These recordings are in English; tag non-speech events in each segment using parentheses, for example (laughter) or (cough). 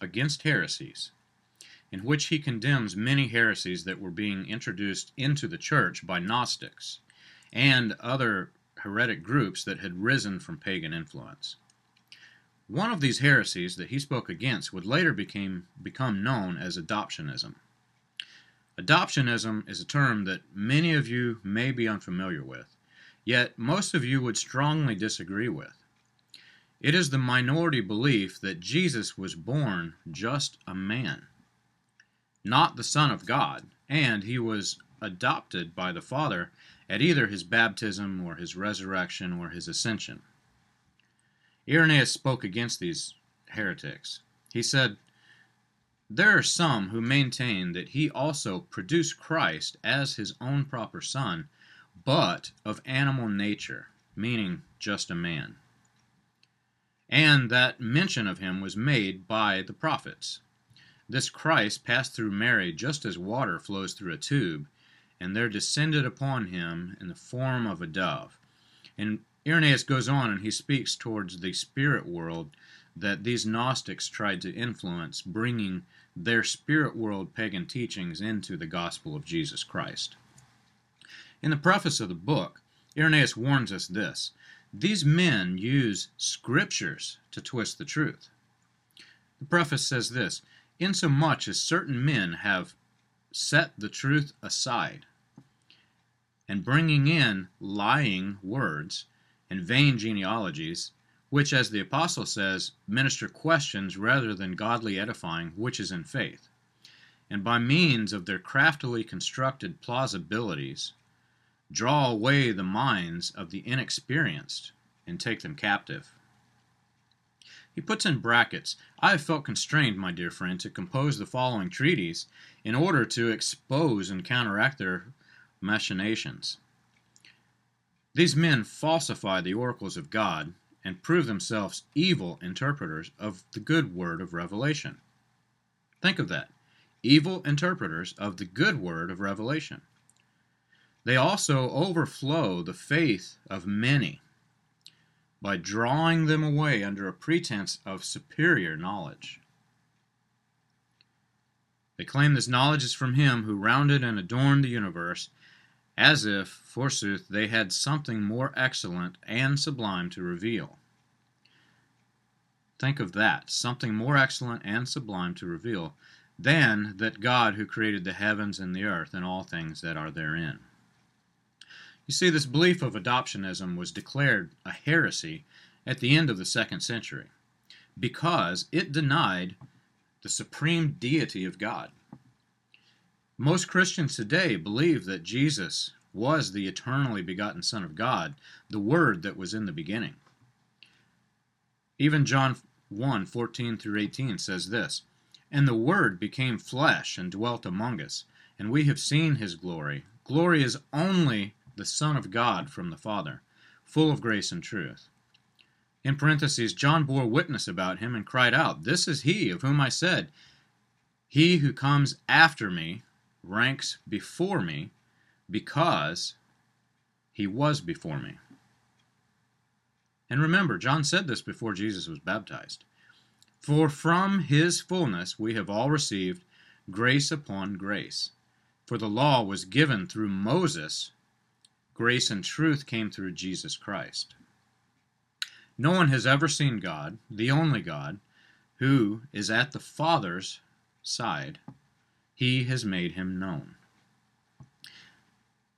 Against Heresies, in which he condemns many heresies that were being introduced into the church by Gnostics and other heretic groups that had risen from pagan influence. One of these heresies that he spoke against would later became, become known as adoptionism. Adoptionism is a term that many of you may be unfamiliar with, yet most of you would strongly disagree with. It is the minority belief that Jesus was born just a man, not the Son of God, and he was adopted by the Father at either his baptism or his resurrection or his ascension. Irenaeus spoke against these heretics. He said, There are some who maintain that he also produced Christ as his own proper son, but of animal nature, meaning just a man and that mention of him was made by the prophets. This Christ passed through Mary just as water flows through a tube, and there descended upon him in the form of a dove. And Irenaeus goes on and he speaks towards the spirit world that these Gnostics tried to influence, bringing their spirit world pagan teachings into the gospel of Jesus Christ. In the preface of the book, Irenaeus warns us this these men use scriptures to twist the truth. The preface says this Insomuch as certain men have set the truth aside, and bringing in lying words and vain genealogies, which, as the Apostle says, minister questions rather than godly edifying, which is in faith. And by means of their craftily constructed plausibilities, draw away the minds of the inexperienced and take them captive. He puts in brackets, I have felt constrained, my dear friend, to compose the following treatise in order to expose and counteract their machinations. These men falsify the oracles of God and prove themselves evil interpreters of the good word of revelation. Think of that evil interpreters of the good word of revelation. They also overflow the faith of many by drawing them away under a pretense of superior knowledge. They claim this knowledge is from Him who rounded and adorned the universe, as if, forsooth, they had something more excellent and sublime to reveal. Think of that, something more excellent and sublime to reveal, than that God who created the heavens and the earth and all things that are therein. You see, this belief of adoptionism was declared a heresy at the end of the second century because it denied the supreme deity of God. Most Christians today believe that Jesus was the eternally begotten Son of God, the Word that was in the beginning. Even John 1 14 through 18 says this And the Word became flesh and dwelt among us, and we have seen his glory. Glory is only the Son of God from the Father, full of grace and truth. In parentheses, John bore witness about him and cried out, This is he of whom I said, He who comes after me ranks before me because he was before me. And remember, John said this before Jesus was baptized. For from his fullness we have all received grace upon grace. For the law was given through Moses, grace and truth came through Jesus Christ. No one has ever seen God, the only God, who is at the Father's side. He has made him known.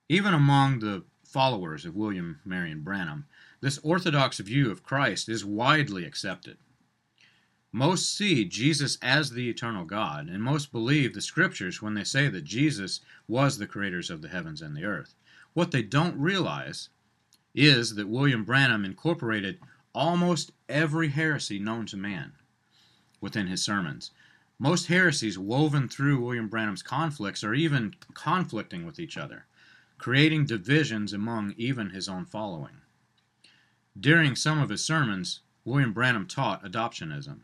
Even among the followers of William Marion Branham, this orthodox view of Christ is widely accepted. Most see Jesus as the eternal God, and most believe the scriptures when they say that Jesus was the creators of the heavens and the earth. What they don't realize is that William Branham incorporated almost every heresy known to man within his sermons. Most heresies woven through William Branham's conflicts are even conflicting with each other, creating divisions among even his own following. During some of his sermons, William Branham taught adoptionism,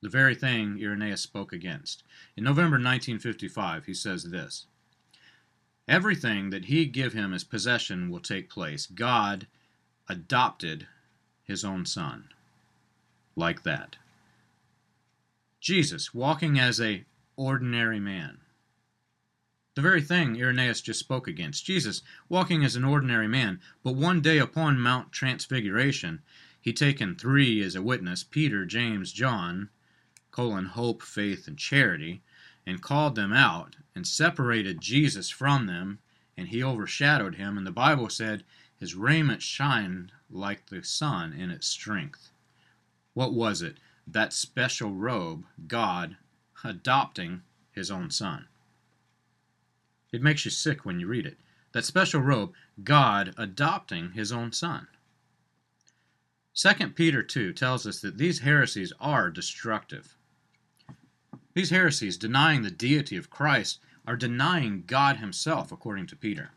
the very thing Irenaeus spoke against. In November 1955, he says this Everything that he give him as possession will take place. God adopted his own son. Like that. Jesus, walking as a ordinary man. The very thing Irenaeus just spoke against. Jesus, walking as an ordinary man, but one day upon Mount Transfiguration, he taken three as a witness Peter, James, John, colon, hope, faith, and charity, and called them out, and separated Jesus from them, and he overshadowed him. And the Bible said, His raiment shined like the sun in its strength. What was it? That special robe, God adopting his own son. It makes you sick when you read it. That special robe, God adopting his own son. 2 Peter 2 tells us that these heresies are destructive. These heresies, denying the deity of Christ, are denying God himself, according to Peter.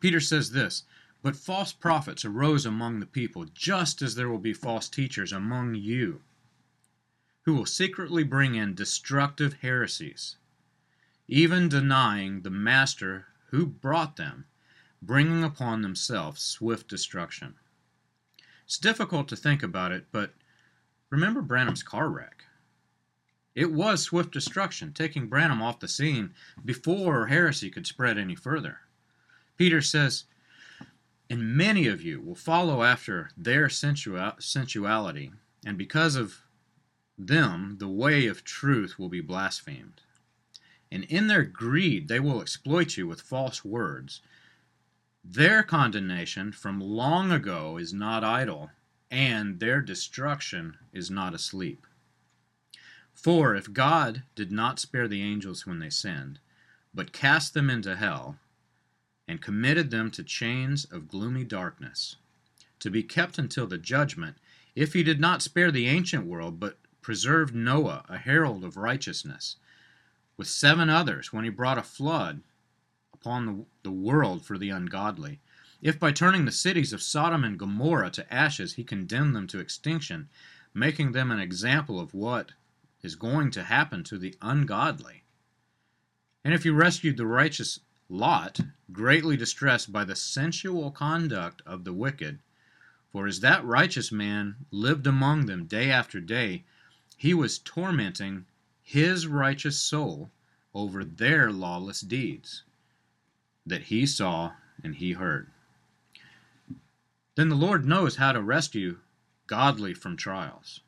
Peter says this But false prophets arose among the people, just as there will be false teachers among you, who will secretly bring in destructive heresies even denying the Master who brought them, bringing upon themselves swift destruction. It's difficult to think about it, but remember Branham's car wreck. It was swift destruction, taking Branham off the scene before heresy could spread any further. Peter says, And many of you will follow after their sensuality, and because of them the way of truth will be blasphemed and in their greed they will exploit you with false words. Their condemnation from long ago is not idle, and their destruction is not asleep. For if God did not spare the angels when they sinned, but cast them into hell, and committed them to chains of gloomy darkness, to be kept until the judgment, if he did not spare the ancient world, but preserved Noah, a herald of righteousness, with seven others when he brought a flood upon the, the world for the ungodly. If by turning the cities of Sodom and Gomorrah to ashes he condemned them to extinction, making them an example of what is going to happen to the ungodly. And if he rescued the righteous Lot, greatly distressed by the sensual conduct of the wicked, for as that righteous man lived among them day after day, he was tormenting his righteous soul over their lawless deeds that he saw and he heard. Then the Lord knows how to rescue godly from trials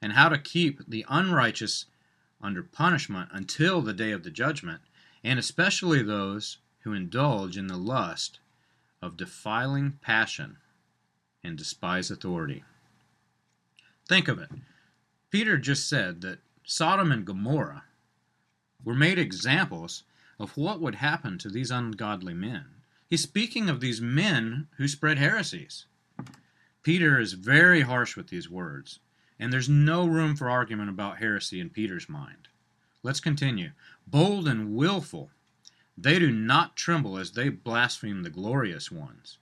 and how to keep the unrighteous under punishment until the day of the judgment, and especially those who indulge in the lust of defiling passion and despise authority. Think of it. Peter just said that Sodom and Gomorrah were made examples of what would happen to these ungodly men. He's speaking of these men who spread heresies. Peter is very harsh with these words, and there's no room for argument about heresy in Peter's mind. Let's continue. Bold and willful, they do not tremble as they blaspheme the glorious ones.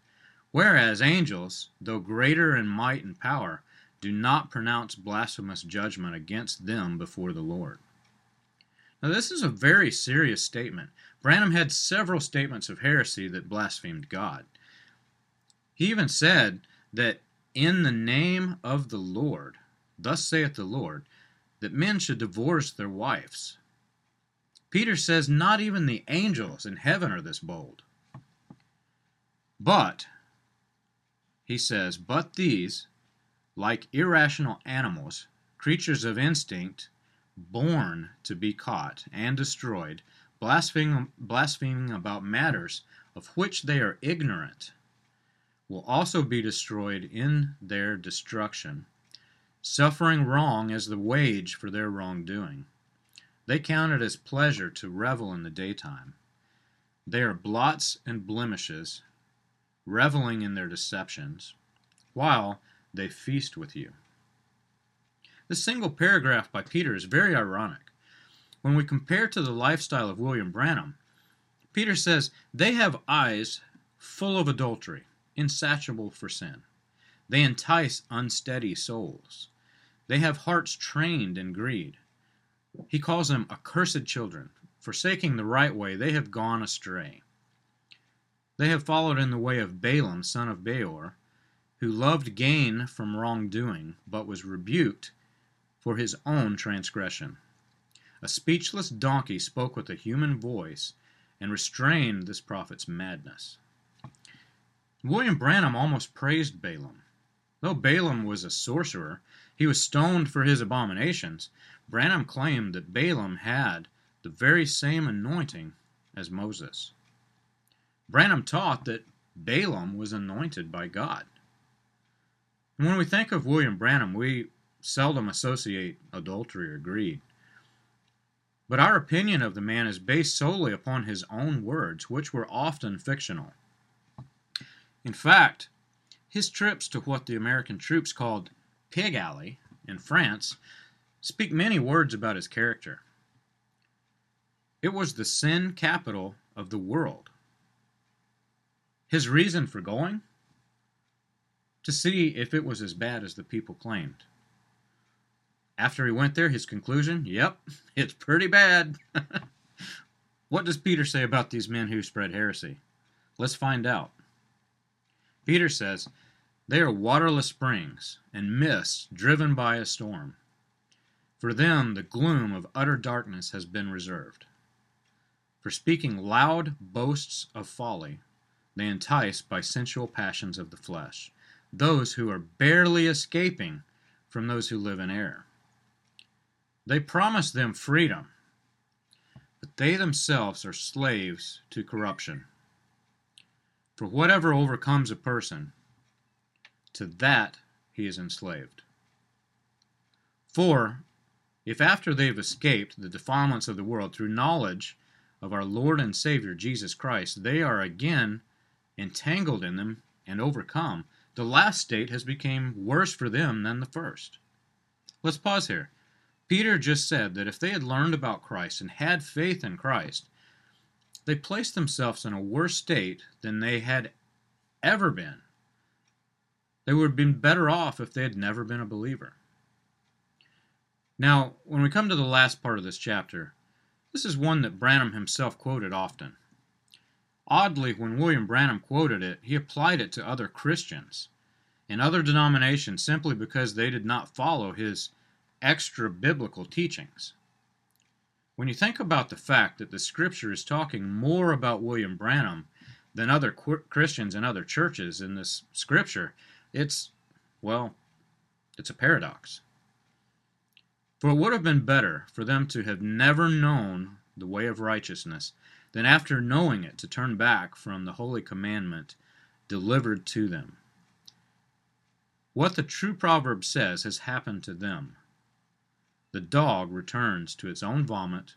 Whereas angels, though greater in might and power, do not pronounce blasphemous judgment against them before the Lord. Now, this is a very serious statement. Branham had several statements of heresy that blasphemed God. He even said that in the name of the Lord, thus saith the Lord, that men should divorce their wives. Peter says not even the angels in heaven are this bold. But, he says, but these, like irrational animals, creatures of instinct, born to be caught and destroyed, blaspheming, blaspheming about matters of which they are ignorant, will also be destroyed in their destruction, suffering wrong as the wage for their wrongdoing. They count it as pleasure to revel in the daytime. They are blots and blemishes, reveling in their deceptions, while they feast with you. This single paragraph by Peter is very ironic. When we compare to the lifestyle of William Branham, Peter says, They have eyes full of adultery, insatiable for sin. They entice unsteady souls. They have hearts trained in greed. He calls them accursed children. Forsaking the right way, they have gone astray. They have followed in the way of Balaam, son of Beor, who loved gain from wrongdoing, but was rebuked for his own transgression. A speechless donkey spoke with a human voice and restrained this prophet's madness. William Branham almost praised Balaam. Though Balaam was a sorcerer, he was stoned for his abominations, Branham claimed that Balaam had the very same anointing as Moses. Branham taught that Balaam was anointed by God. And when we think of William Branham, we seldom associate adultery or greed. But our opinion of the man is based solely upon his own words, which were often fictional. In fact, his trips to what the American troops called Pig Alley in France speak many words about his character. It was the sin capital of the world. His reason for going? To see if it was as bad as the people claimed. After he went there, his conclusion yep, (laughs) it's pretty bad. (laughs) what does Peter say about these men who spread heresy? Let's find out. Peter says, They are waterless springs and mists driven by a storm. For them the gloom of utter darkness has been reserved. For speaking loud boasts of folly, they entice by sensual passions of the flesh those who are barely escaping from those who live in error. They promise them freedom, but they themselves are slaves to corruption. For whatever overcomes a person, to that he is enslaved. For if after they have escaped the defilements of the world through knowledge of our Lord and Savior Jesus Christ, they are again entangled in them and overcome, the last state has become worse for them than the first. Let's pause here. Peter just said that if they had learned about Christ and had faith in Christ, they placed themselves in a worse state than they had ever been. They would have been better off if they had never been a believer. Now, when we come to the last part of this chapter, this is one that Branham himself quoted often. Oddly, when William Branham quoted it, he applied it to other Christians in other denominations simply because they did not follow his extra biblical teachings. When you think about the fact that the scripture is talking more about William Branham than other Christians and other churches in this scripture, it's, well, it's a paradox. For it would have been better for them to have never known the way of righteousness than after knowing it to turn back from the holy commandment delivered to them. What the true proverb says has happened to them. The dog returns to its own vomit,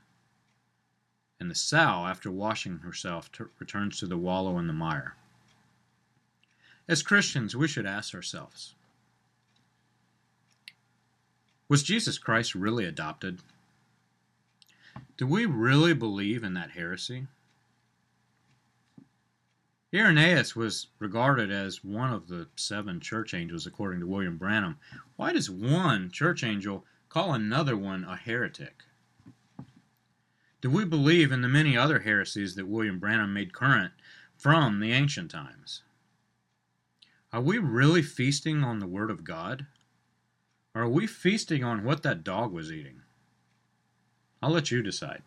and the sow, after washing herself, returns to the wallow in the mire. As Christians, we should ask ourselves Was Jesus Christ really adopted? Do we really believe in that heresy? Irenaeus was regarded as one of the seven church angels, according to William Branham. Why does one church angel call another one a heretic? Do we believe in the many other heresies that William Branham made current from the ancient times? Are we really feasting on the Word of God? Or are we feasting on what that dog was eating? I'll let you decide.